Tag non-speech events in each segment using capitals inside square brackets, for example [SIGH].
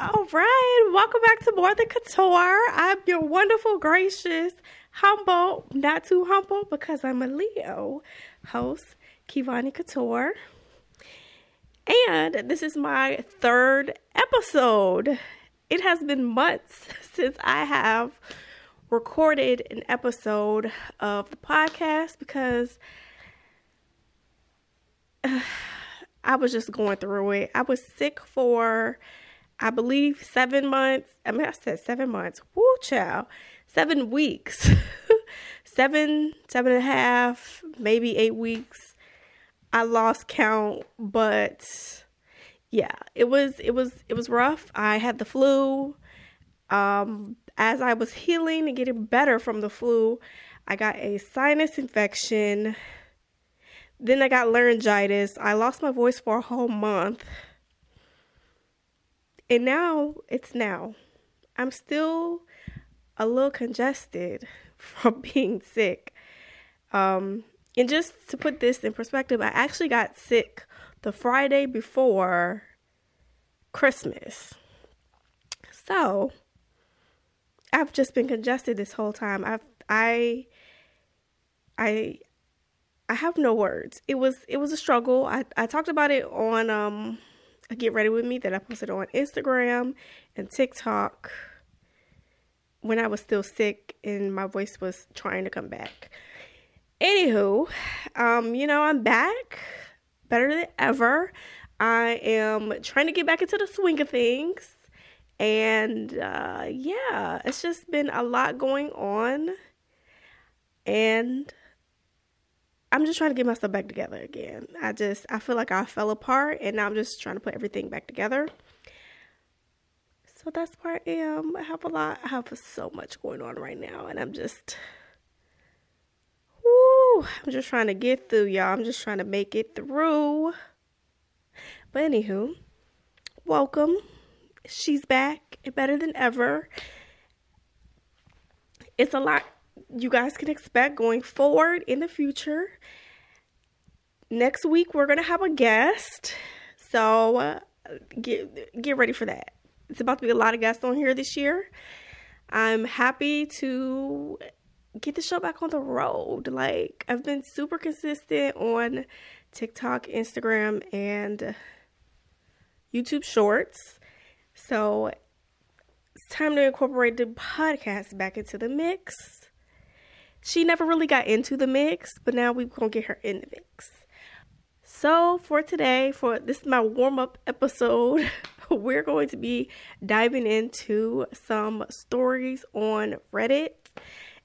All right, welcome back to More Than Couture. I'm your wonderful, gracious, humble, not too humble because I'm a Leo host, Kevonni Couture. And this is my third episode. It has been months [LAUGHS] since I have recorded an episode of the podcast because uh, [SIGHS] I was just going through it. I was sick for, I believe, seven months. I mean, I said seven months. Woo, child. Seven weeks. [LAUGHS] seven, seven and a half, maybe eight weeks. I lost count, but yeah, it was it was it was rough. I had the flu. Um, as I was healing and getting better from the flu, I got a sinus infection. Then I got laryngitis. I lost my voice for a whole month. And now it's now. I'm still a little congested [LAUGHS] from being sick. Um, and just to put this in perspective, I actually got sick the Friday before Christmas. So, I've just been congested this whole time. I've I I I have no words. It was it was a struggle. I, I talked about it on um Get Ready With Me that I posted on Instagram and TikTok when I was still sick and my voice was trying to come back. Anywho, um, you know, I'm back better than ever. I am trying to get back into the swing of things. And uh, yeah, it's just been a lot going on. And I'm just trying to get myself back together again. I just, I feel like I fell apart and now I'm just trying to put everything back together. So that's where I am. I have a lot, I have so much going on right now. And I'm just, whoo, I'm just trying to get through, y'all. I'm just trying to make it through. But anywho, welcome she's back better than ever. It's a lot you guys can expect going forward in the future. Next week we're going to have a guest. So uh, get get ready for that. It's about to be a lot of guests on here this year. I'm happy to get the show back on the road. Like I've been super consistent on TikTok, Instagram, and YouTube Shorts. So it's time to incorporate the podcast back into the mix. She never really got into the mix, but now we're gonna get her in the mix. So for today, for this is my warm-up episode, [LAUGHS] we're going to be diving into some stories on Reddit.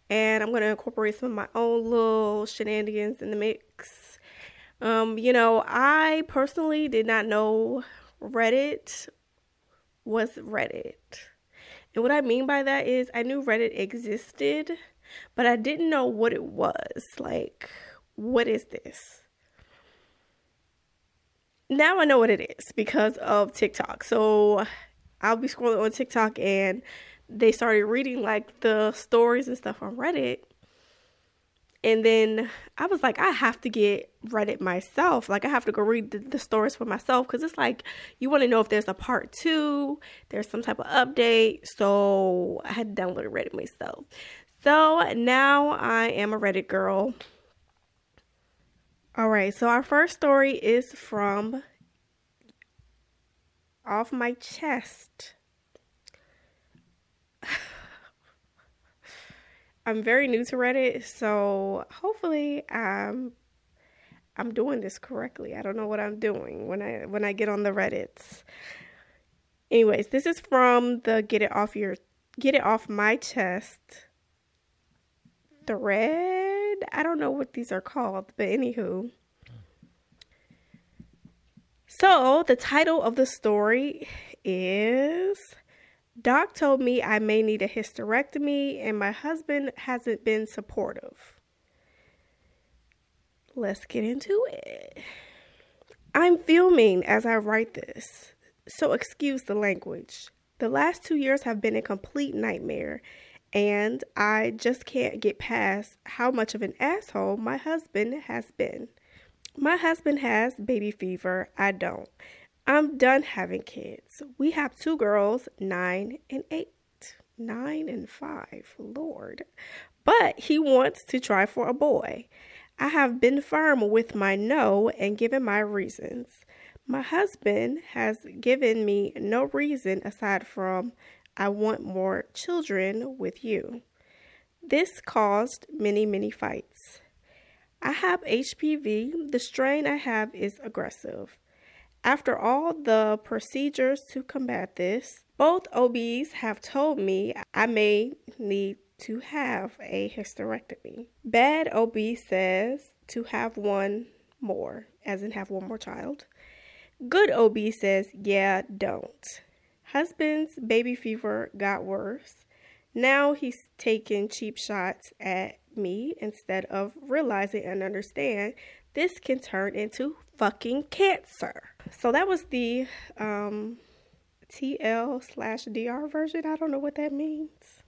And I'm gonna incorporate some of my own little shenanigans in the mix. Um, you know, I personally did not know Reddit was Reddit. And what I mean by that is I knew Reddit existed, but I didn't know what it was. Like, what is this? Now I know what it is because of TikTok. So I'll be scrolling on TikTok and they started reading like the stories and stuff on Reddit. And then I was like, I have to get Reddit myself. Like, I have to go read the, the stories for myself because it's like you want to know if there's a part two, there's some type of update. So I had to download Reddit myself. So now I am a Reddit girl. All right, so our first story is from Off My Chest. [SIGHS] I'm very new to Reddit, so hopefully I'm I'm doing this correctly. I don't know what I'm doing when I when I get on the Reddits. Anyways, this is from the Get It Off Your Get It Off My Chest thread. I don't know what these are called, but anywho. So, the title of the story is Doc told me I may need a hysterectomy, and my husband hasn't been supportive. Let's get into it. I'm filming as I write this, so excuse the language. The last two years have been a complete nightmare, and I just can't get past how much of an asshole my husband has been. My husband has baby fever, I don't. I'm done having kids. We have two girls, nine and eight. Nine and five, Lord. But he wants to try for a boy. I have been firm with my no and given my reasons. My husband has given me no reason aside from I want more children with you. This caused many, many fights. I have HPV. The strain I have is aggressive. After all the procedures to combat this, both OBs have told me I may need to have a hysterectomy. Bad OB says to have one more, as in have one more child. Good OB says, yeah, don't. Husband's baby fever got worse. Now he's taking cheap shots at me instead of realizing and understand this can turn into fucking cancer. So that was the um, TL slash DR version. I don't know what that means.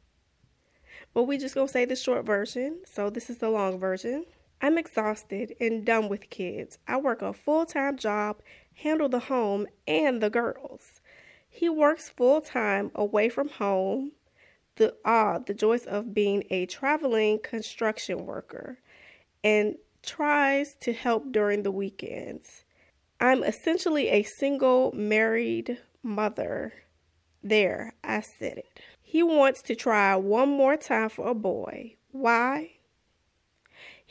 But we just gonna say the short version. So this is the long version. I'm exhausted and done with kids. I work a full time job, handle the home and the girls. He works full time away from home. The ah, the joys of being a traveling construction worker and tries to help during the weekends. I'm essentially a single married mother. There, I said it. He wants to try one more time for a boy. Why?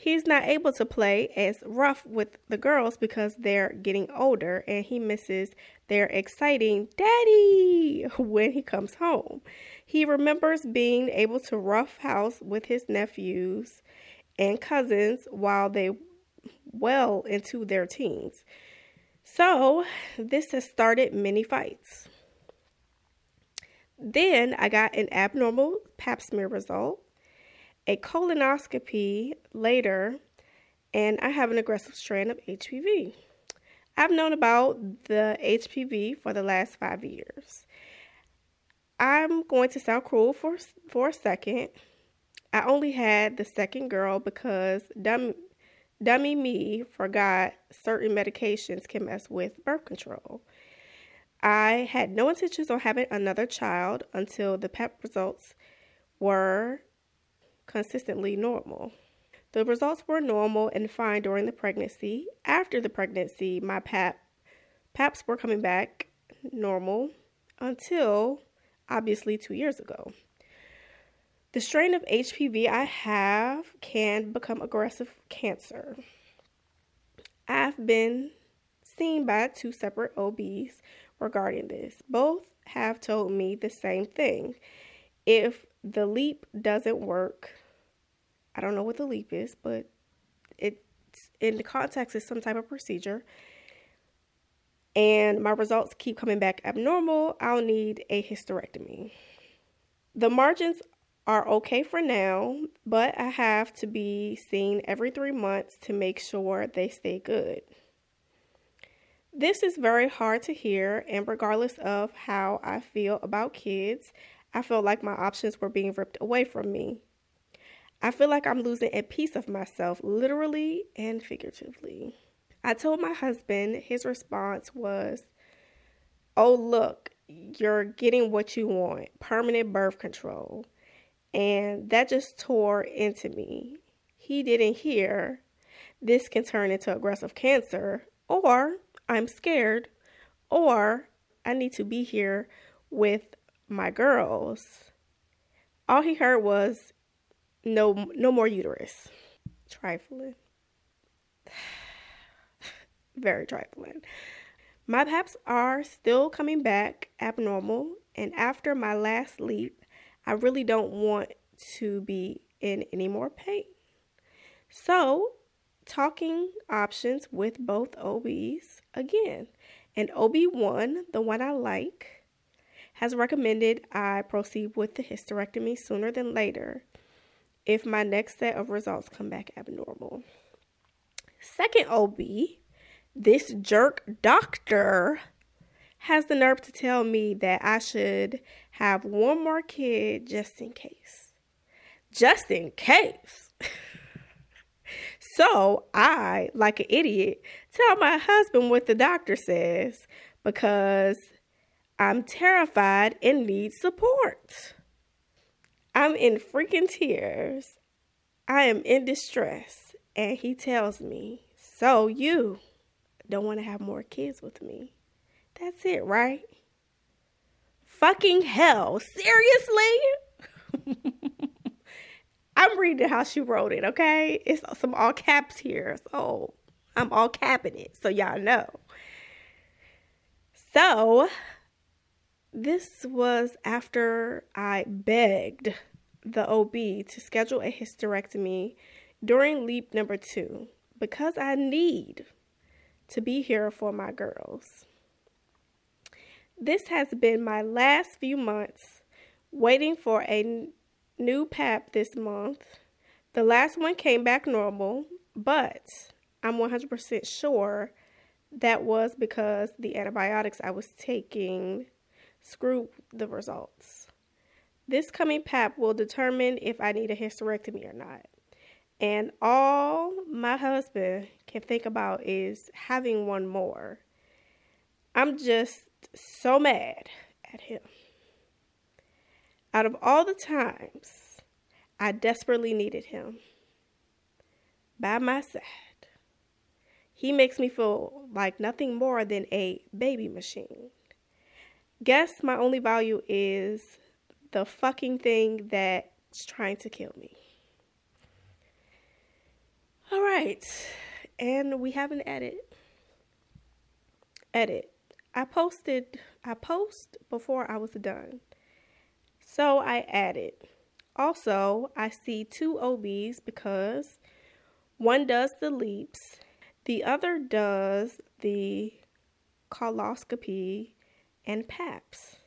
He's not able to play as rough with the girls because they're getting older and he misses their exciting daddy [LAUGHS] when he comes home. He remembers being able to rough house with his nephews and cousins while they well into their teens. So, this has started many fights. Then I got an abnormal pap smear result, a colonoscopy later, and I have an aggressive strain of HPV. I've known about the HPV for the last five years. I'm going to sound cruel for for a second. I only had the second girl because dumb, dummy me forgot certain medications can mess with birth control. I had no intentions on having another child until the PEP results were consistently normal. The results were normal and fine during the pregnancy. After the pregnancy, my PAP PAPs were coming back normal until obviously 2 years ago. The strain of HPV I have can become aggressive cancer. I've been seen by two separate OBs regarding this. Both have told me the same thing. If the LEEP doesn't work, I don't know what the LEEP is, but it in the context is some type of procedure. And my results keep coming back abnormal, I'll need a hysterectomy. The margins are okay for now, but I have to be seen every three months to make sure they stay good. This is very hard to hear, and regardless of how I feel about kids, I feel like my options were being ripped away from me. I feel like I'm losing a piece of myself, literally and figuratively. I told my husband, his response was, Oh, look, you're getting what you want permanent birth control. And that just tore into me. He didn't hear this can turn into aggressive cancer, or I'm scared, or I need to be here with my girls. All he heard was no no more uterus. Trifling. [SIGHS] Very trifling. My paps are still coming back abnormal, and after my last LEEP, I really don't want to be in any more pain. So, talking options with both OBs again. And OB1, the one I like, has recommended I proceed with the hysterectomy sooner than later if my next set of results come back abnormal. Second OB, this jerk doctor has the nerve to tell me that I should have one more kid just in case. Just in case. [LAUGHS] so I, like an idiot, tell my husband what the doctor says. because I'm terrified and need support. I'm in freaking tears. I am in distress. And he tells me, So you don't want to have more kids with me? That's it, right? Fucking hell. Seriously? [LAUGHS] I'm reading how she wrote it, okay? It's some all caps here. So I'm all capping it so y'all know. So this was after I begged the OB to schedule a hysterectomy during LEEP number two because I need to be here for my girls. This has been my last few months waiting for a new PAP this month. The last one came back normal, but I'm 100% sure that was because the antibiotics I was taking screwed the results. This coming PAP will determine if I need a hysterectomy or not. And all my husband can think about is having one more. I'm just so mad at him. Out of all the times I desperately needed him by my side, he makes me feel like nothing more than a baby machine. Guess my only value is the fucking thing that's trying to kill me. All right, and we have an edit. Edit. I posted, I post before I was done. So I added. Also, I see two OBs because one does the LEEPs, the other does the coloscopy and PAPs.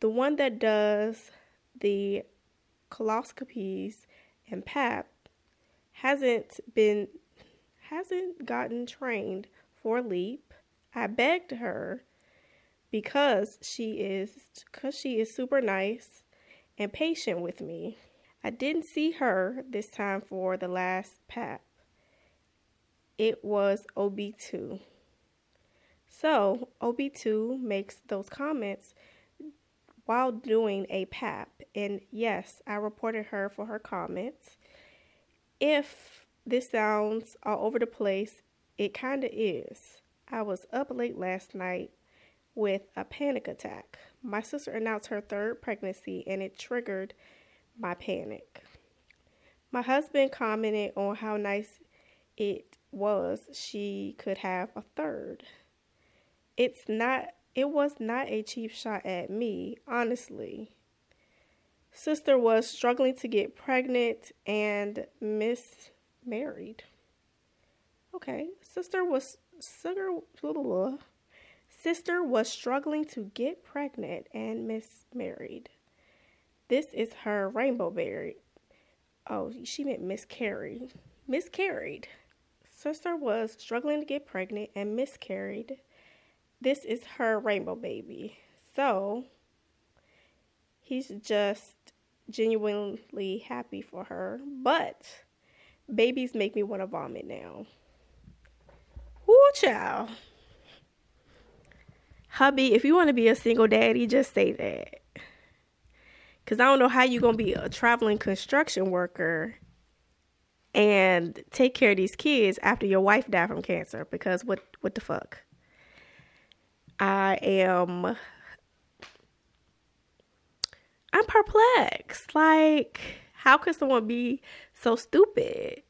The one that does the coloscopies and PAP hasn't been hasn't gotten trained for LEEP. I begged her because she is because she is super nice and patient with me. I didn't see her this time for the last PAP. It was OB2. So, OB2 makes those comments while doing a PAP. And yes, I reported her for her comments. If this sounds all over the place, it kind of is. I was up late last night with a panic attack. My sister announced her third pregnancy and it triggered my panic. My husband commented on how nice it was she could have a third. It's not it was not a cheap shot at me, honestly. Sister was struggling to get pregnant and mismarried. Okay, sister was sister sister was struggling to get pregnant and mismarried. This is her rainbow berry. Oh, she meant miscarried. Miscarried. Sister was struggling to get pregnant and miscarried. This is her rainbow baby. So, he's just genuinely happy for her. But babies make me want to vomit now. Woo, child hubby, if you want to be a single daddy, just say that. Cause I don't know how you're gonna be a traveling construction worker and take care of these kids after your wife died from cancer. Because what what the fuck? I am I'm perplexed. Like, how could someone be so stupid?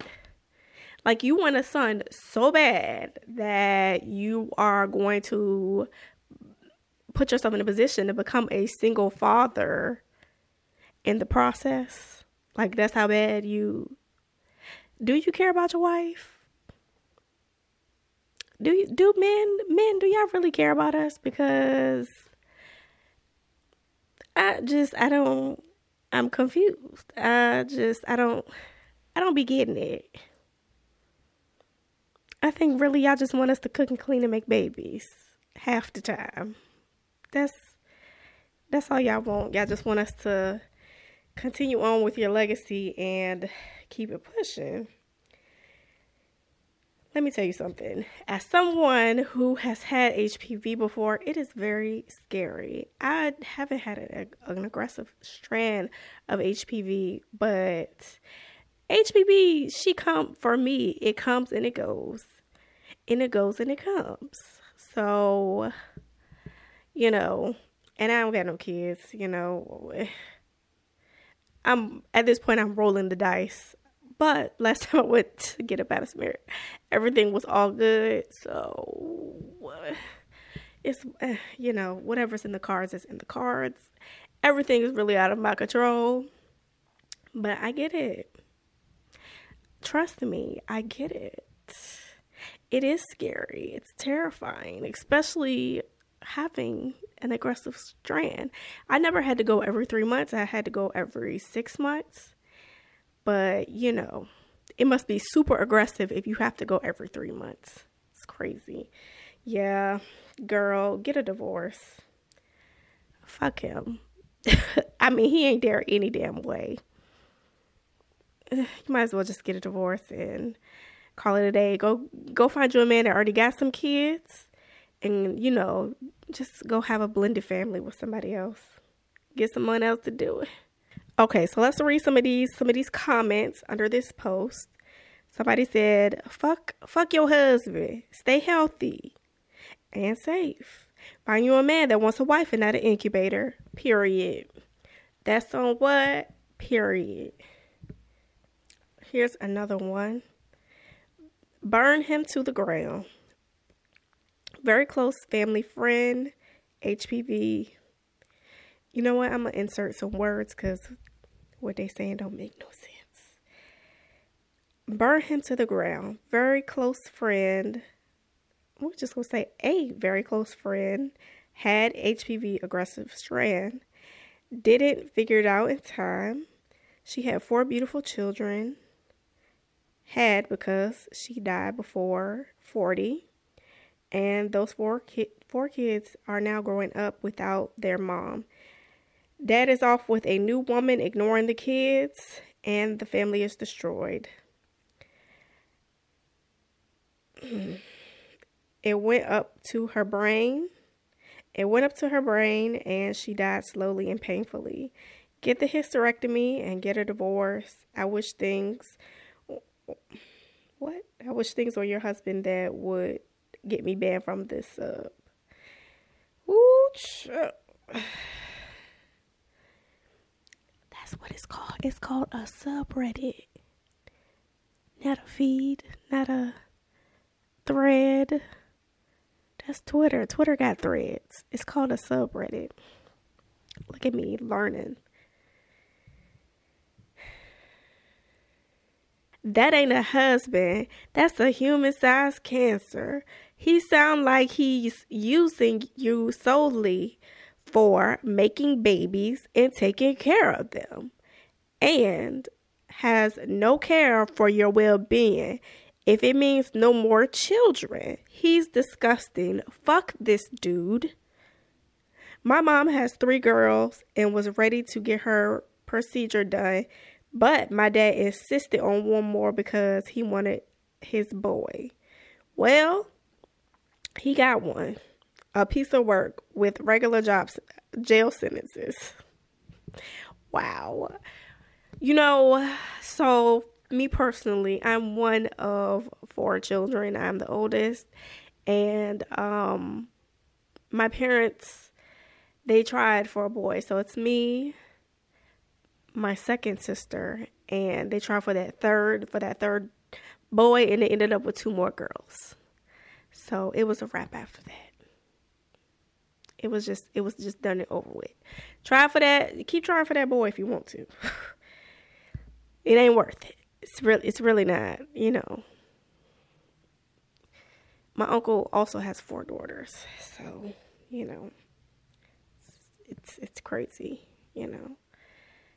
Like you want a son so bad that you are going to put yourself in a position to become a single father in the process. Like that's how bad you do you care about your wife? Do you do men men do y'all really care about us because I just I don't I'm confused. I just I don't I don't be getting it. I think really y'all just want us to cook and clean and make babies half the time that's that's all y'all want. Y'all just want us to continue on with your legacy and keep it pushing. Let me tell you something. As someone who has had HPV before, it is very scary. I haven't had an, aggressive strand of HPV, but HPV, she come for me. It comes and it goes, and it goes and it comes. So, you know, and I don't got no kids. You know, [SIGHS] I'm at this point. I'm rolling the dice. But last [LAUGHS] time I went to get a pap smear, everything was all good. So [SIGHS] it's [SIGHS] you know whatever's in the cards is in the cards. Everything is really out of my control, but I get it. Trust me, I get it. It is scary. It's terrifying, especially having an aggressive strand. I never had to go every three months. I had to go every six months but, you know, it must be super aggressive if you have to go every three months. It's crazy. Yeah, girl, get a divorce. Fuck him. [LAUGHS] I mean, he ain't there any damn way. [SIGHS] You might as well just get a divorce and call it a day. Go go find you a man that already got some kids and you know, just go have a blended family with somebody else. Get someone else to do it. Okay, so let's read some of these some of these comments under this post. Somebody said, "Fuck, fuck your husband. Stay healthy and safe. Find you a man that wants a wife and not an incubator. Period. That's on what? Period. Here's another one. Burn him to the ground. Very close family friend, HPV you know what? I'm gonna insert some words because what they saying don't make no sense. Burn him to the ground. Very close friend. We're just gonna say a very close friend had HPV aggressive strand. Didn't figure it out in time. She had four beautiful children. Had because she died before 40. And those four ki- four kids are now growing up without their mom. Dad is off with a new woman, ignoring the kids, and the family is destroyed. [CLEARS THROAT] it went up to her brain. It went up to her brain, and she died slowly and painfully. Get the hysterectomy and get a divorce. I wish things. What? I wish things on your husband that would get me banned from this Uh, Ooh, That's what it's called. It's called a subreddit. Not a feed, not a thread. That's Twitter. Twitter got threads. It's called a subreddit. Look at me learning. That ain't a husband. That's a human-sized cancer. He sound like he's using you solely for making babies and taking care of them, and has no care for your well being. If it means no more children, he's disgusting. Fuck this dude. My mom has three girls and was ready to get her procedure done, but my dad insisted on one more because he wanted his boy. Well, he got one a piece of work with regular jobs, jail sentences. Wow. You know, so me personally, I'm one of four children. I'm the oldest. And um my parents they tried for a boy. So it's me, my second sister, and they tried for that third for that third boy and they ended up with two more girls. So it was a wrap after that. It was just it was just done and over with. Try for that. Keep trying for that boy if you want to. [LAUGHS] it ain't worth it. It's really it's really not, you know. My uncle also has four daughters. So, you know, it's it's crazy, you know.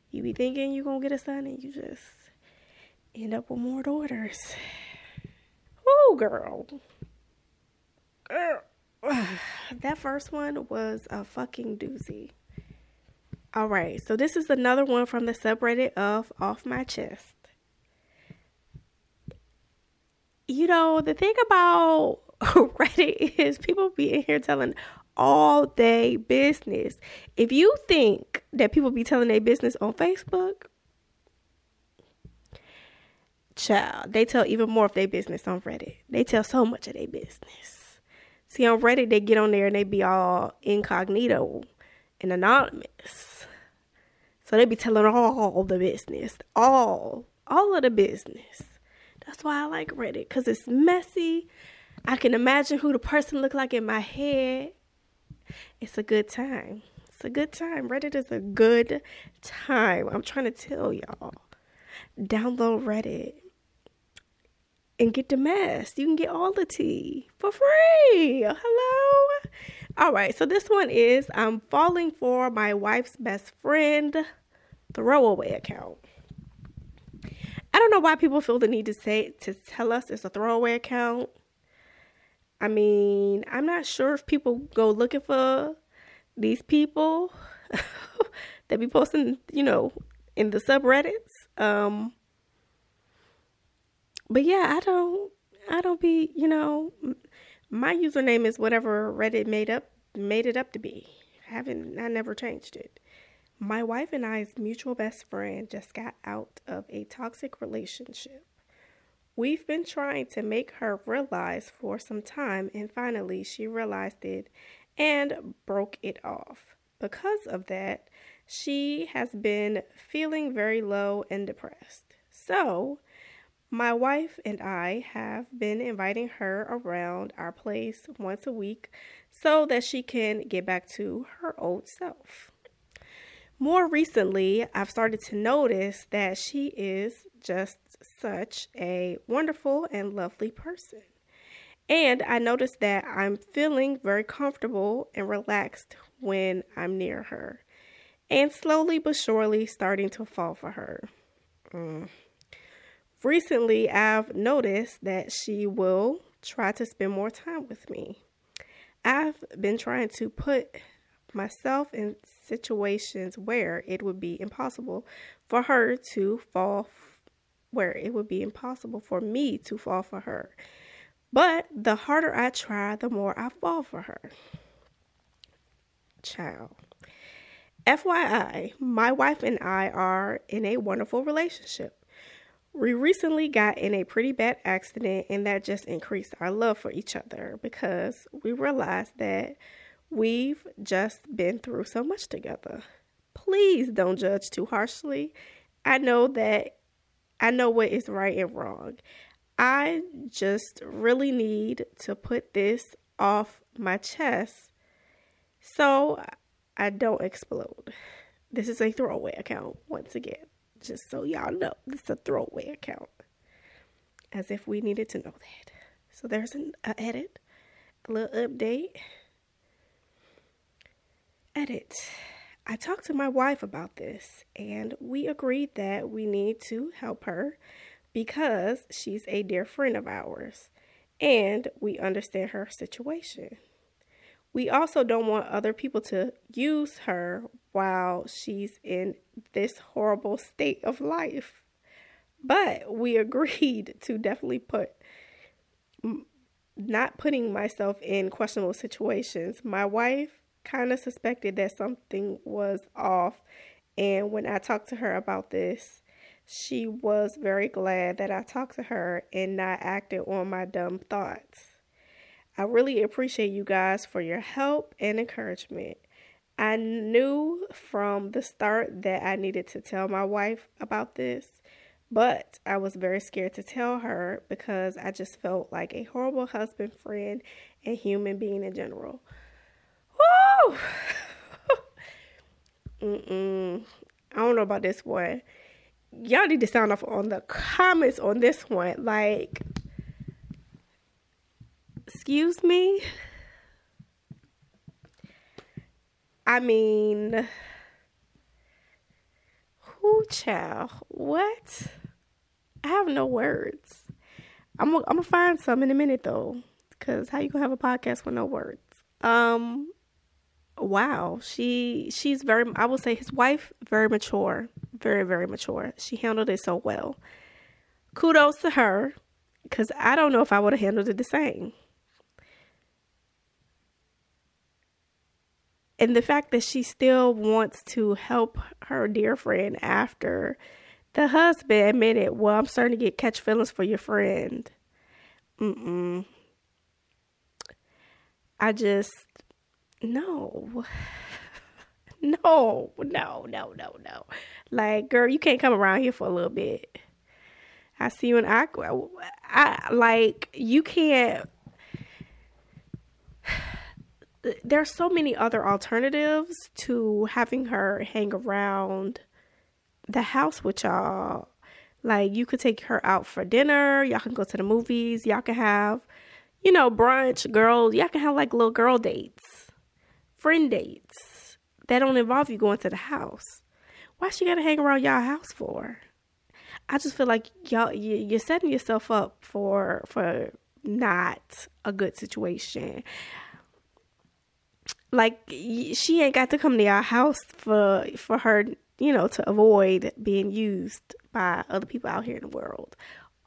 You be thinking you're to get a son and you just end up with more daughters. Oh, girl. Girl. [SIGHS] that first one was a fucking doozy. All right, so this is another one from the subreddit of Off My Chest. you know, the thing about [LAUGHS] Reddit is people be in here telling all day business. If you think that people be telling their business on Facebook, child, they tell even more of their business on Reddit. They tell so much of their business. See, on Reddit, they get on there and they be all incognito and anonymous. So they be telling all the business, all, all of the business. That's why I like Reddit because it's messy. I can imagine who the person look like in my head. It's a good time. It's a good time. Reddit is a good time. I'm trying to tell y'all. Download Reddit and get the mess. You can get all the tea for free. Hello. All right, so this one is I'm falling for my wife's best friend throwaway account. I don't know why people feel the need to say to tell us it's a throwaway account. I mean, I'm not sure if people go looking for these people [LAUGHS] that be posting, you know, in the subreddits. Um but yeah, I don't I don't be, you know, my username is whatever Reddit made up made it up to be. I haven't I never changed it. My wife and I's mutual best friend just got out of a toxic relationship. We've been trying to make her realize for some time, and finally she realized it and broke it off. Because of that, she has been feeling very low and depressed. So, my wife and I have been inviting her around our place once a week so that she can get back to her old self. More recently, I've started to notice that she is just such a wonderful and lovely person. And I noticed that I'm feeling very comfortable and relaxed when I'm near her, and slowly but surely starting to fall for her. Mm. Recently, I've noticed that she will try to spend more time with me. I've been trying to put myself in situations where it would be impossible for her to fall, where it would be impossible for me to fall for her. But the harder I try, the more I fall for her. Child. FYI, my wife and I are in a wonderful relationship. We recently got in a pretty bad accident, and that just increased our love for each other because we realized that We've just been through so much together. Please don't judge too harshly. I know that I know what is right and wrong. I just really need to put this off my chest so I don't explode. This is a throwaway account, once again, just so y'all know. This is a throwaway account. As if we needed to know that. So there's an edit, a little update. Edit. I talked to my wife about this and we agreed that we need to help her because she's a dear friend of ours and we understand her situation. We also don't want other people to use her while she's in this horrible state of life. But we [LAUGHS] agreed to definitely put not putting myself in questionable situations. My wife kind of suspected that something was off. And when I talked to her about this, she was very glad that I talked to her and not acted on my dumb thoughts. I really appreciate you guys for your help and encouragement. I knew from the start that I needed to tell my wife about this, but I was very scared to tell her because I just felt like a horrible husband, friend, and human being in general. Woo! [LAUGHS] Mm-mm. I don't know about this one. Y'all need to sound off on the comments on this one. Like, excuse me? I mean, who child? What? I have no words. I'm gonna, I'm gonna find some in a minute though, because how you gonna have a podcast with no words? Um, wow she she's very i will say his wife very mature very very mature she handled it so well kudos to her Because I don't know if I would have handled it the same. And the fact that she still wants to help her dear friend after the husband admitted, Well, I'm starting to get catch feelings for your friend. Mm-mm. I just, no. [LAUGHS] No, no, no, no, no. Like, girl, you can't come around here for a little bit. I see you in Aqua. I like you can't. There's so many other alternatives to having her hang around the house with y'all. Like you could take her out for dinner. Y'all can go to the movies. Y'all can have, you know, brunch. Girls, y'all can have like little girl dates, friend dates that don't involve you going to the house. Why she gotta hang around y'all house for? I just feel like y'all you're setting yourself up for for not a good situation. Like she ain't got to come to our house for for her, you know, to avoid being used by other people out here in the world.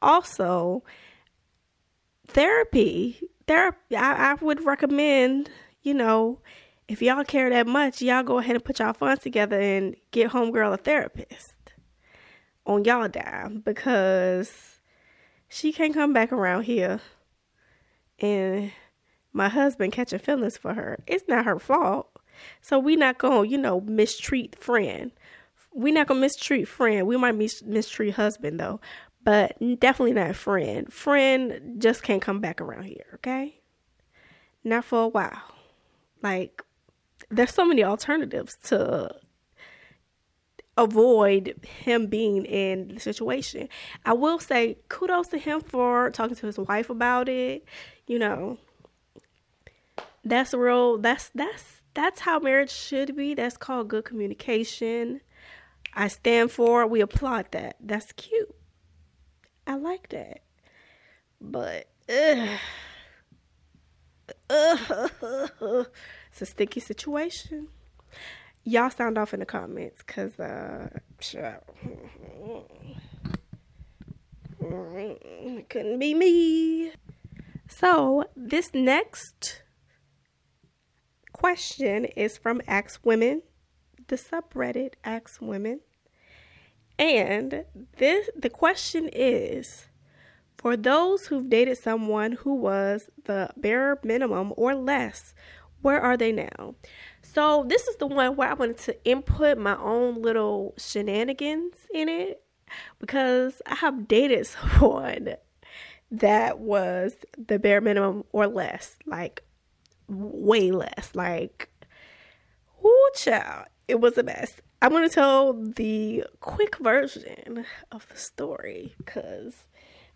Also, therapy, therapy. I, I would recommend, you know, if y'all care that much, y'all go ahead and put y'all funds together and get homegirl a therapist on y'all dime because she can't come back around here and my husband catching feelings for her. It's not her fault. So we not gonna, you know, mistreat friend. We not gonna mistreat friend. We might mis- mistreat husband though, but definitely not friend. Friend just can't come back around here, okay? Not for a while. Like there's so many alternatives to avoid him being in the situation. I will say kudos to him for talking to his wife about it. You know, that's real that's that's that's how marriage should be. That's called good communication. I stand for it. We applaud that. That's cute. I like that. But ugh, [LAUGHS] it's a sticky situation y'all sound off in the comments because uh it [LAUGHS] couldn't be me so this next question is from ask women the subreddit ask women. And this the question is for those who've dated someone who was the bare minimum or less where are they now? So this is the one where I wanted to input my own little shenanigans in it because I have dated [LAUGHS] someone that was the bare minimum or less, like way less. Like, whoo, child, it was a mess. I'm gonna tell the quick version of the story because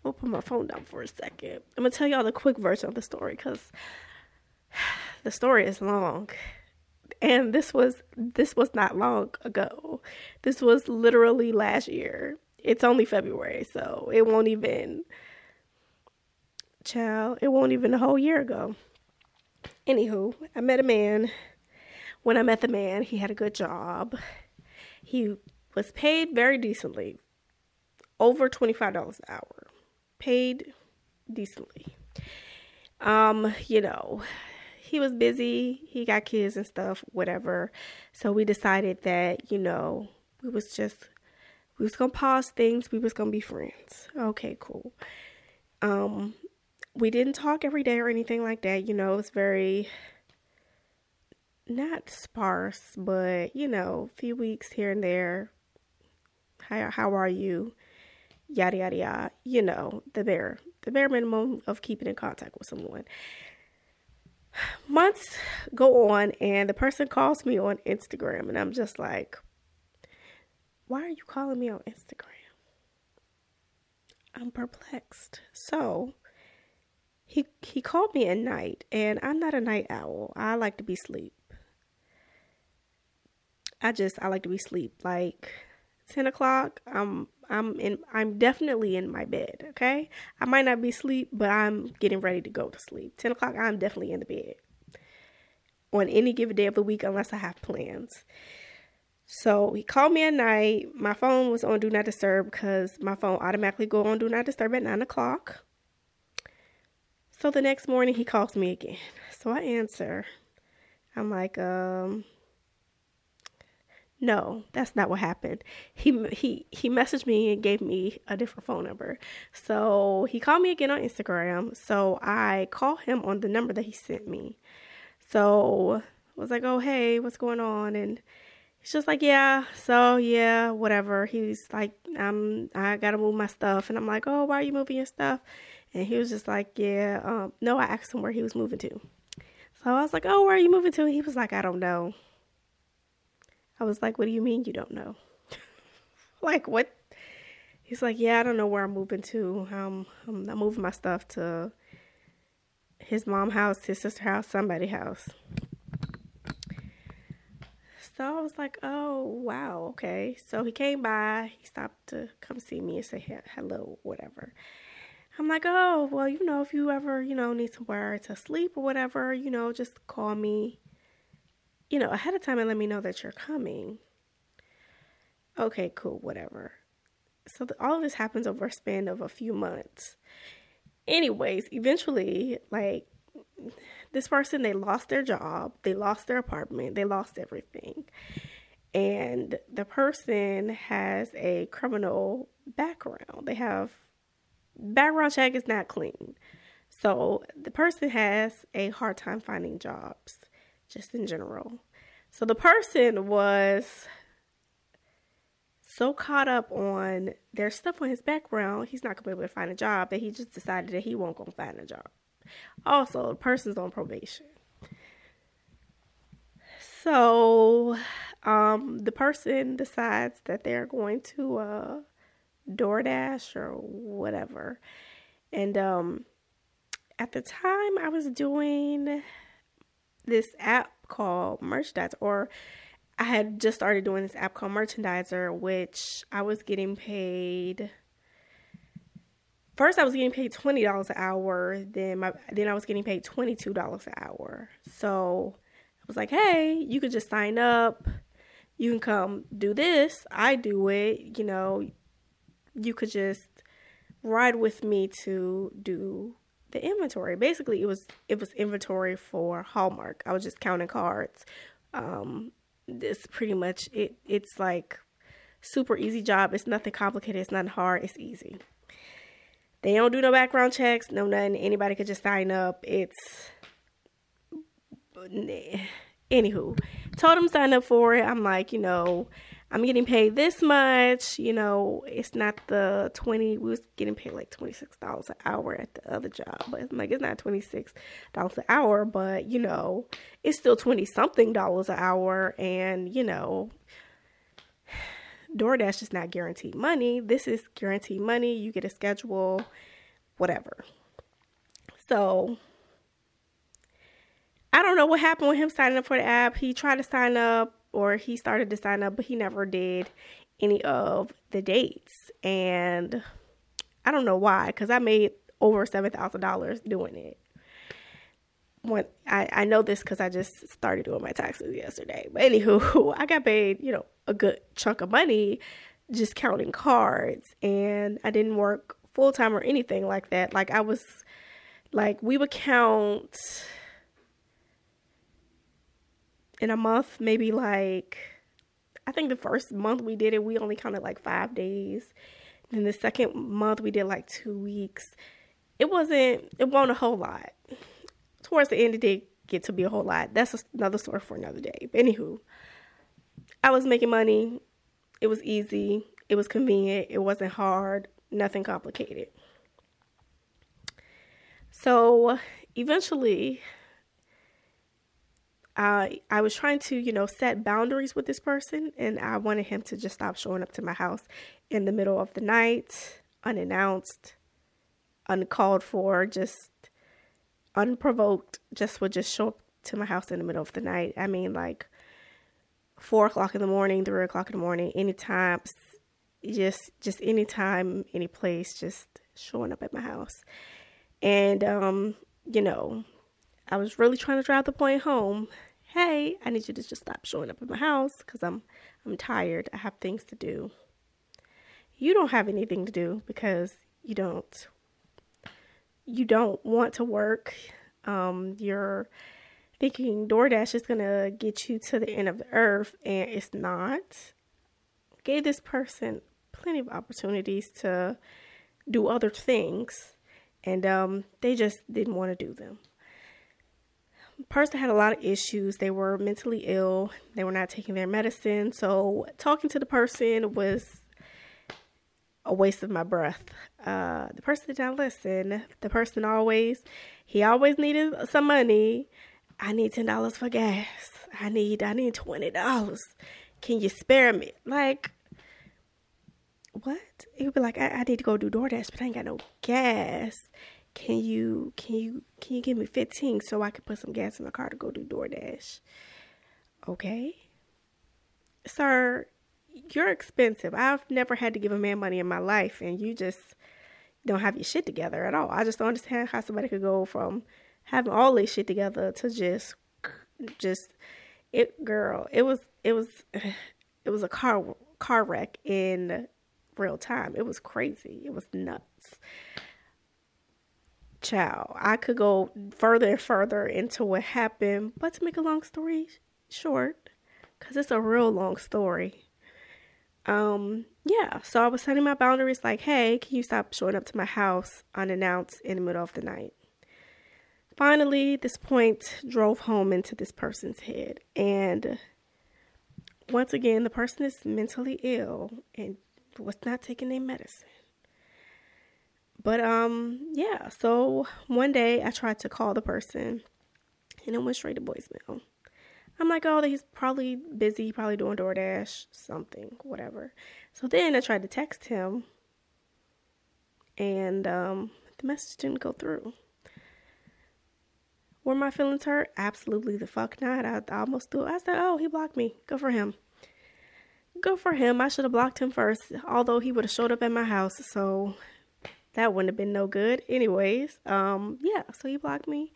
I'm gonna put my phone down for a second. I'm gonna tell y'all the quick version of the story because [SIGHS] the story is long and this was this was not long ago. This was literally last year. It's only February, so it won't even child, it won't even a whole year ago. Anywho, I met a man. When I met the man, he had a good job. He was paid very decently. Over $25 an hour. Paid decently. Um, you know, he was busy, he got kids and stuff, whatever. So we decided that, you know, we was just we was gonna pause things, we was gonna be friends. Okay, cool. Um we didn't talk every day or anything like that, you know, it was very not sparse, but you know, a few weeks here and there. How how are you? Yada yada yada. You know, the bare the bare minimum of keeping in contact with someone months go on and the person calls me on Instagram and I'm just like, why are you calling me on Instagram? I'm perplexed. So he he called me at night and I'm not a night owl. I like to be sleep. I just I like to be sleep. Like ten o'clock, I'm I'm in I'm definitely in my bed, okay? I might not be asleep, but I'm getting ready to go to sleep. Ten o'clock, I'm definitely in the bed. On any given day of the week unless I have plans. So he called me at night. My phone was on do not disturb because my phone automatically go on do not disturb at nine o'clock. So the next morning he calls me again. So I answer. I'm like, um, no, that's not what happened. He he he messaged me and gave me a different phone number. So he called me again on Instagram. So I call him on the number that he sent me. So I was like, "Oh, hey, what's going on?" And he's just like, "Yeah, so yeah, whatever." He's like, "I'm I got to move my stuff." And I'm like, "Oh, why are you moving your stuff?" And he was just like, "Yeah, um, no." I asked him where he was moving to. So I was like, "Oh, where are you moving to?" He was like, "I don't know." I was like, What do you mean you don't know? [LAUGHS] like, what? He's like, Yeah, I don't know where I'm moving to. Um, I'm, I'm moving my stuff to his mom house, his sister house, somebody house. So I was like, oh, wow, okay. So he came by, he stopped to come see me and say hello, whatever. I'm like, oh, well, you know, if you ever, you know, need somewhere to sleep or whatever, you know, just call me you know, ahead of time and let me know that you're coming. Okay, cool, whatever. So the, all of this happens over a span of a few months. Anyways, eventually, like this person, they lost their job, they lost their apartment, they lost everything. And the person has a criminal background. They have background check is not clean. So the person has a hard time finding jobs just in general. So the person was so caught up on their stuff on his background, he's not gonna be able to find a job that he just decided that he won't go find a job. Also, the person's on probation. So um, the person decides that they're going to uh, DoorDash or whatever. And um, at the time, I was doing this app called Merchandiser, or I had just started doing this app called Merchandiser, which I was getting paid. First, I was getting paid twenty dollars an hour. Then my then I was getting paid twenty two dollars an hour. So I was like, hey, you could just sign up. You can come do this. I do it. You know, you could just ride with me to do the inventory. Basically, it was it was inventory for Hallmark. I was just counting cards. Um, this pretty much it. It's like super easy job. It's nothing complicated. It's nothing hard. It's easy. They don't do no background checks. No nothing. Anybody could just sign up. It's anywho. Told them sign up for it. I'm like, you know, I'm getting paid this much, you know, it's not the 20, we was getting paid like $26 an hour at the other job, but like, it's not $26 an hour, but you know, it's still 20 something dollars an hour. And, you know, DoorDash is not guaranteed money. This is guaranteed money. You get a schedule, whatever. So, I don't know what happened with him signing up for the app. He tried to sign up or he started to sign up, but he never did any of the dates. And I don't know why, because I made over seven thousand dollars doing it. When I, I know this because I just started doing my taxes yesterday. But anywho, [LAUGHS] I got paid, you know, a good chunk of money just counting cards and I didn't work full time or anything like that. Like I was like we would count in a month, maybe like I think the first month we did it, we only counted like five days. Then the second month we did like two weeks. It wasn't it wasn't a whole lot. Towards the end it did get to be a whole lot. That's another story for another day. But anywho, I was making money. It was easy. It was convenient. It wasn't hard. Nothing complicated. So eventually I I was trying to, you know, set boundaries with this person and I wanted him to just stop showing up to my house in the middle of the night, unannounced, uncalled for, just unprovoked, just would just show up to my house in the middle of the night. I mean like four o'clock in the morning, three o'clock in the morning, anytime just just anytime, any place, just showing up at my house. And um, you know, I was really trying to drive the point home hey, I need you to just stop showing up at my house because I'm I'm tired. I have things to do. You don't have anything to do because you don't you don't want to work. Um, you're thinking DoorDash is gonna get you to the end of the earth, and it's not. Gave this person plenty of opportunities to do other things, and um, they just didn't want to do them. Person had a lot of issues. They were mentally ill. They were not taking their medicine. So talking to the person was a waste of my breath. Uh, the person did not listen. The person always, he always needed some money. I need ten dollars for gas. I need, I need twenty dollars. Can you spare me? Like, what? He would be like, I, I need to go do DoorDash, but I ain't got no gas. Can you, can you, can you give me fifteen so I can put some gas in my car to go do DoorDash? Okay, sir you're expensive. I've never had to give a man money in my life, and you just don't have your shit together at all. I just don't understand how somebody could go from having all this shit together to just, just it, girl. It was, it was, [SIGHS] it was a car car wreck in real time. It was crazy. It was nuts. Ciao. I could go further and further into what happened, but to make a long story short, because it's a real long story um, yeah, so I was setting my boundaries like, hey, can you stop showing up to my house unannounced in the middle of the night? Finally, this point drove home into this person's head. And once again, the person is mentally ill and was not taking their medicine. But um, yeah, so one day I tried to call the person and it went straight to voicemail. I'm like, oh, he's probably busy, probably doing DoorDash, something, whatever. So then I tried to text him, and um, the message didn't go through. Were my feelings hurt? Absolutely the fuck not. I, I almost threw. I said, oh, he blocked me. Go for him. Go for him. I should have blocked him first, although he would have showed up at my house. So that wouldn't have been no good. Anyways, um, yeah. So he blocked me.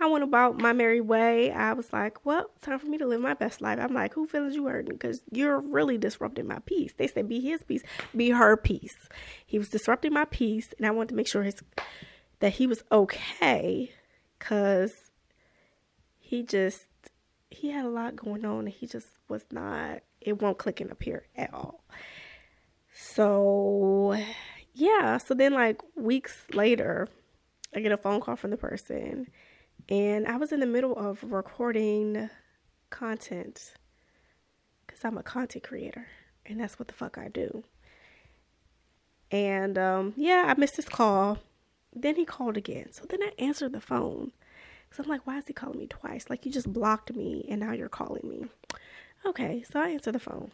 I went about my merry way. I was like, well, time for me to live my best life. I'm like, who feelings you hurting? Because you're really disrupting my peace. They said, be his peace, be her peace. He was disrupting my peace, and I wanted to make sure his that he was okay because he just he had a lot going on and he just was not it won't click in up here at all so yeah so then like weeks later i get a phone call from the person and I was in the middle of recording content because I'm a content creator and that's what the fuck I do. And um, yeah, I missed his call. Then he called again. So then I answered the phone. So I'm like, why is he calling me twice? Like, you just blocked me and now you're calling me. Okay, so I answered the phone.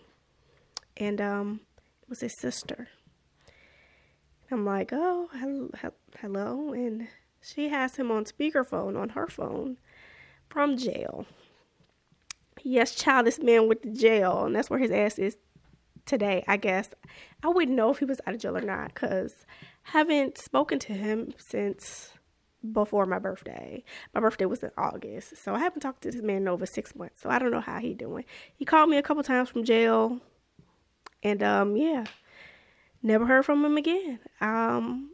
And um, it was his sister. I'm like, oh, hello. And she has him on speakerphone on her phone from jail. Yes, child, this man went to jail, and that's where his ass is today, I guess. I wouldn't know if he was out of jail or not because haven't spoken to him since before my birthday. My birthday was in August, so I haven't talked to this man in over six months. So I don't know how he doing. He called me a couple times from jail, and um, yeah, never heard from him again. Um,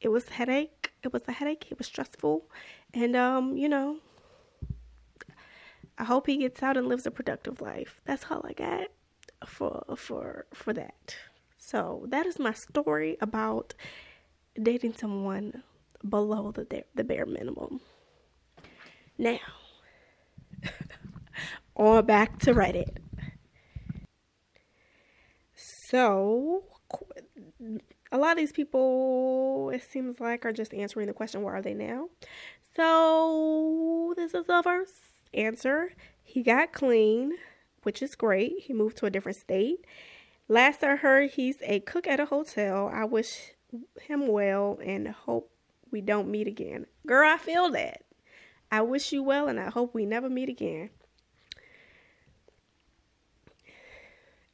it was headache it was a headache. It was stressful. And, um, you know, I hope he gets out and lives a productive life. That's all I got for for for that. So that is my story about dating someone below the the bare minimum. Now, [LAUGHS] on back to Reddit. So, a lot of these people, it seems like, are just answering the question, where are they now? So, this is the first answer. He got clean, which is great. He moved to a different state. Last I heard, he's a cook at a hotel. I wish him well and hope we don't meet again. Girl, I feel that. I wish you well and I hope we never meet again.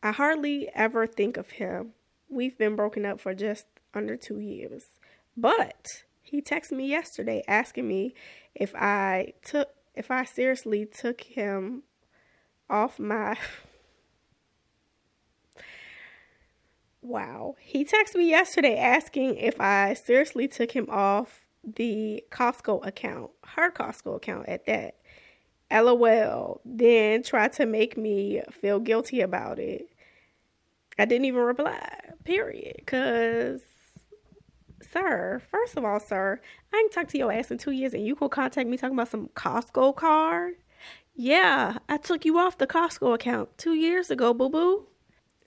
I hardly ever think of him We've been broken up for just under two years. But he texted me yesterday asking me if I took if I seriously took him off my [LAUGHS] Wow. He texted me yesterday asking if I seriously took him off the Costco account, her Costco account at that. LOL. Then tried to make me feel guilty about it. I didn't even reply, period. Because, sir, first of all, sir, I ain't talked to your ass in two years and you gonna contact me talking about some Costco card? Yeah, I took you off the Costco account two years ago, boo boo.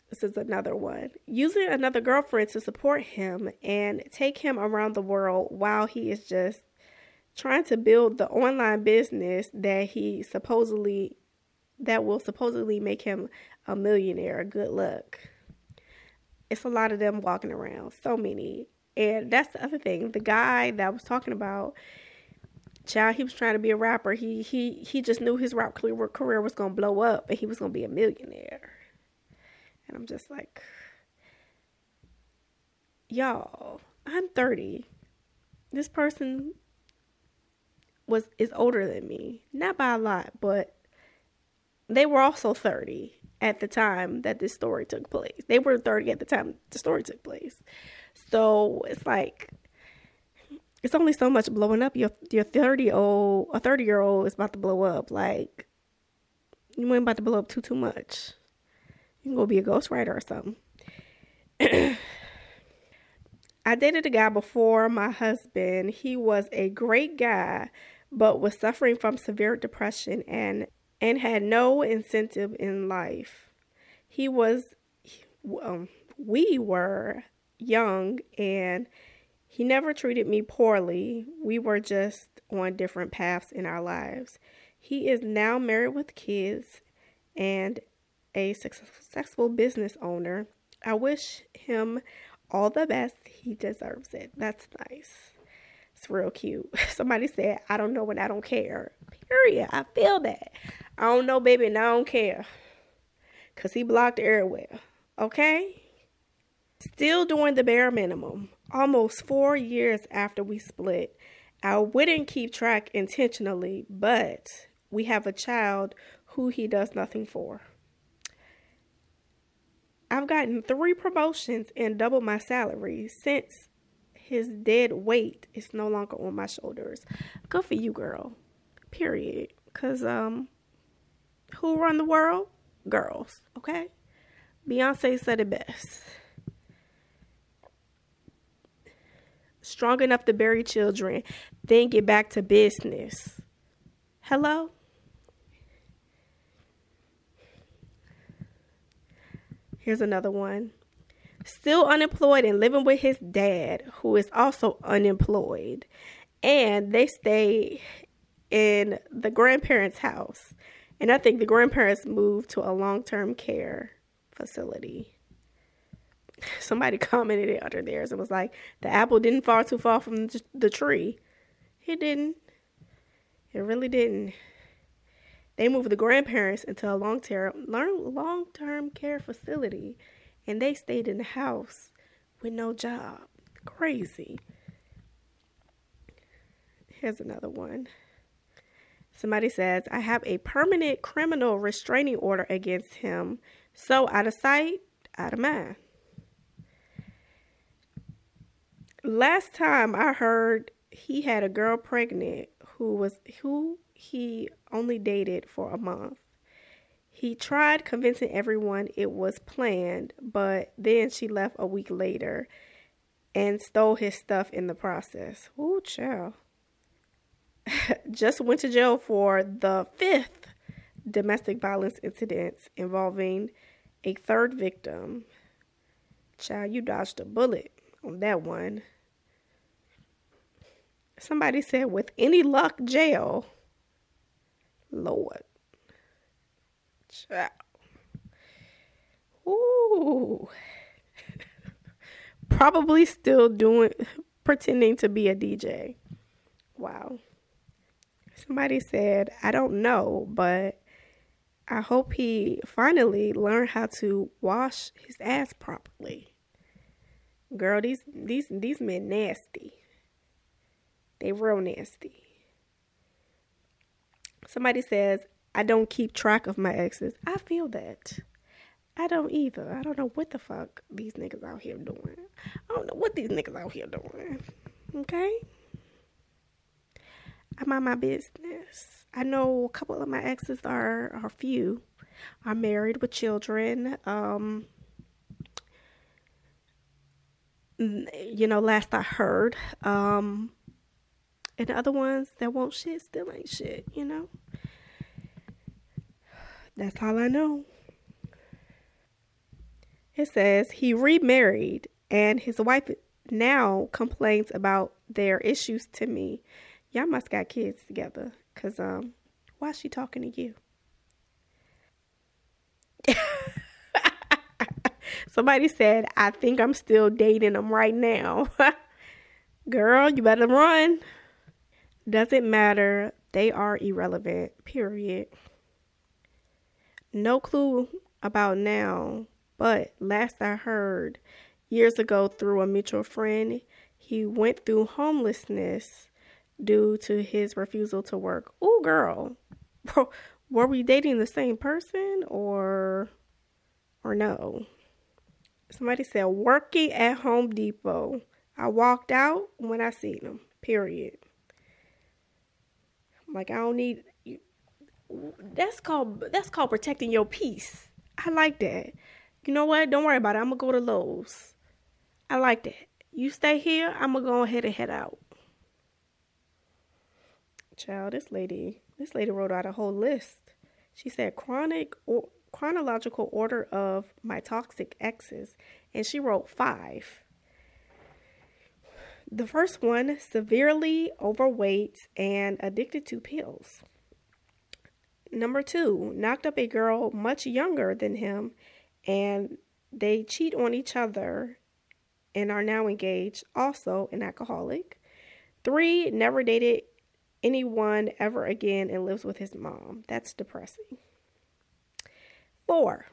This is another one. Using another girlfriend to support him and take him around the world while he is just trying to build the online business that he supposedly that will supposedly make him a millionaire. Good luck. It's a lot of them walking around, so many. And that's the other thing. The guy that I was talking about, child, he was trying to be a rapper. He he he just knew his rap career was gonna blow up, and he was gonna be a millionaire. And I'm just like, y'all, I'm 30. This person was is older than me, not by a lot, but they were also 30 at the time that this story took place. They were 30 at the time the story took place. So it's like it's only so much blowing up. Your your 30 old a 30 year old is about to blow up. Like you ain't about to blow up too too much. You can go be a ghostwriter or something. [CLEARS THROAT] I dated a guy before my husband. He was a great guy, but was suffering from severe depression and and had no incentive in life. He was um, we were young and he never treated me poorly. We were just on different paths in our lives. He is now married with kids and a successful business owner. I wish him all the best. He deserves it. That's nice. Real cute. [LAUGHS] Somebody said, I don't know when I don't care. Period. I feel that. I don't know, baby, and I don't care. Because he blocked everywhere. Okay? Still doing the bare minimum. Almost four years after we split. I wouldn't keep track intentionally, but we have a child who he does nothing for. I've gotten three promotions and doubled my salary since his dead weight is no longer on my shoulders. Good for you, girl. Period. Cause um who run the world? Girls, okay? Beyonce said it best. Strong enough to bury children, then get back to business. Hello? Here's another one. Still unemployed and living with his dad, who is also unemployed. And they stay in the grandparents' house. And I think the grandparents moved to a long term care facility. [LAUGHS] Somebody commented it under theirs and was like, the apple didn't fall too far from the tree. It didn't. It really didn't. They moved the grandparents into a long term long term care facility, and they stayed in the house with no job. Crazy. Here's another one. Somebody says, I have a permanent criminal restraining order against him. So out of sight, out of mind. Last time I heard he had a girl pregnant who was who he only dated for a month. He tried convincing everyone it was planned, but then she left a week later and stole his stuff in the process. Ooh, child. [LAUGHS] Just went to jail for the fifth domestic violence incident involving a third victim. Child, you dodged a bullet on that one. Somebody said, with any luck, jail. Lord. Child. Ooh. [LAUGHS] Probably still doing, pretending to be a DJ. Wow. Somebody said, I don't know, but I hope he finally learned how to wash his ass properly. Girl, these these these men nasty. They real nasty. Somebody says, I don't keep track of my exes. I feel that. I don't either. I don't know what the fuck these niggas out here doing. I don't know what these niggas out here doing. Okay? I mind my business. I know a couple of my exes are are few, are married with children. Um, you know, last I heard. Um, and the other ones that won't shit still ain't shit, you know? That's all I know. It says he remarried and his wife now complains about their issues to me. Y'all must got kids together cuz um why is she talking to you? [LAUGHS] Somebody said, I think I'm still dating him right now. [LAUGHS] Girl, you better run. Doesn't matter. They are irrelevant, period. No clue about now, but last I heard, years ago through a mutual friend, he went through homelessness due to his refusal to work. Oh, girl. [LAUGHS] Were we dating the same person or or no? Somebody said working at Home Depot. I walked out when I seen him. Period. Like I don't need that's called that's called protecting your peace. I like that. You know what? Don't worry about it. I'm gonna go to Lowe's. I like that. You stay here, I'm gonna go ahead and head out. Child, this lady, this lady wrote out a whole list. She said chronic or chronological order of my toxic exes, and she wrote five. The first one, severely overweight and addicted to pills. Number two, knocked up a girl much younger than him, and they cheat on each other and are now engaged, also an alcoholic. Three, never dated anyone ever again and lives with his mom. That's depressing. Four,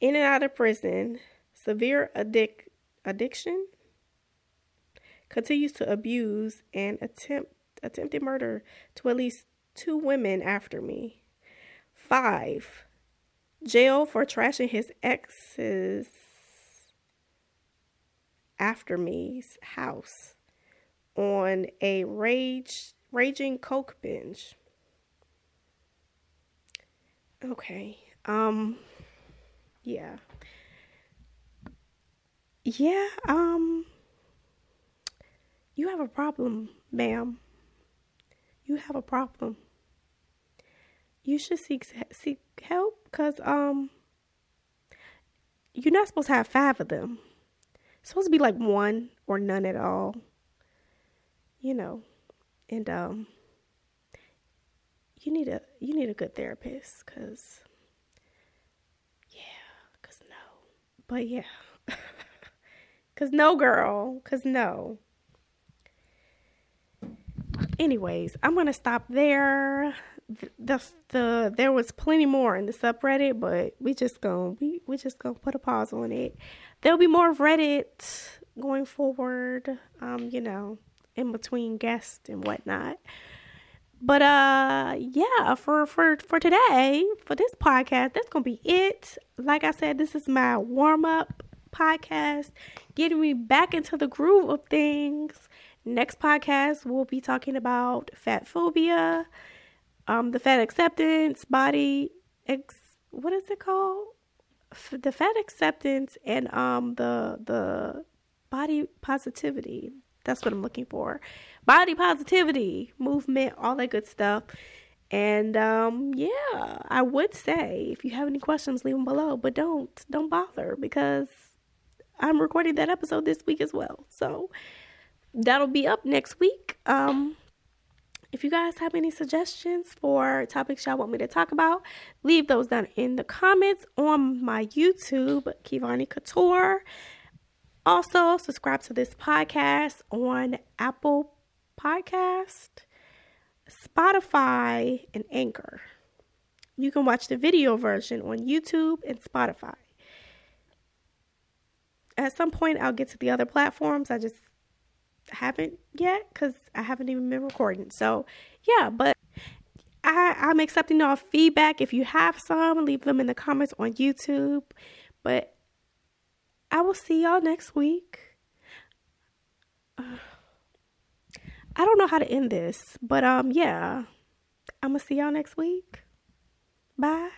in and out of prison, severe addic- addiction, continues to abuse and attempt attempted murder to at least two women after me. Five, jail for trashing his ex's after me's house on a rage raging coke binge. Okay. Um yeah. Yeah, um you have a problem, ma'am. You have a problem. You should seek seek help cuz um you're not supposed to have 5 of them. It's supposed to be like one or none at all. You know. And um you need a you need a good therapist cuz yeah, cuz no. But yeah. [LAUGHS] Cause no girl. Cause no. Anyways, I'm gonna stop there. The, the, the there was plenty more in the subreddit, but we just gonna we we just gonna put a pause on it. There'll be more Reddit going forward. Um, you know, in between guests and whatnot. But uh yeah, for for for today, for this podcast, that's to be it. Like I said, this is my warm-up podcast, getting me back into the groove of things. Next podcast, we'll be talking about fat phobia, um, the fat acceptance, body ex what is it called? F- the fat acceptance and um the the body positivity. That's what I'm looking for body positivity movement, all that good stuff. And um, yeah, I would say if you have any questions, leave them below. But don't don't bother because I'm recording that episode this week as well. So that'll be up next week. Um, if you guys have any suggestions for topics y'all want me to talk about, leave those down in the comments on my YouTube, Kevonni Couture. Also, subscribe to this podcast on Apple Podcast, Spotify, and Anchor. You can watch the video version on YouTube and Spotify. At some point, I'll get to the other platforms. I just haven't yet because I haven't even been recording. So, yeah, but I, I'm accepting all feedback. If you have some, leave them in the comments on YouTube. But I will see y'all next week. [SIGHS] I don't know how to end this, but um, yeah, I'm gonna see y'all next week. Bye.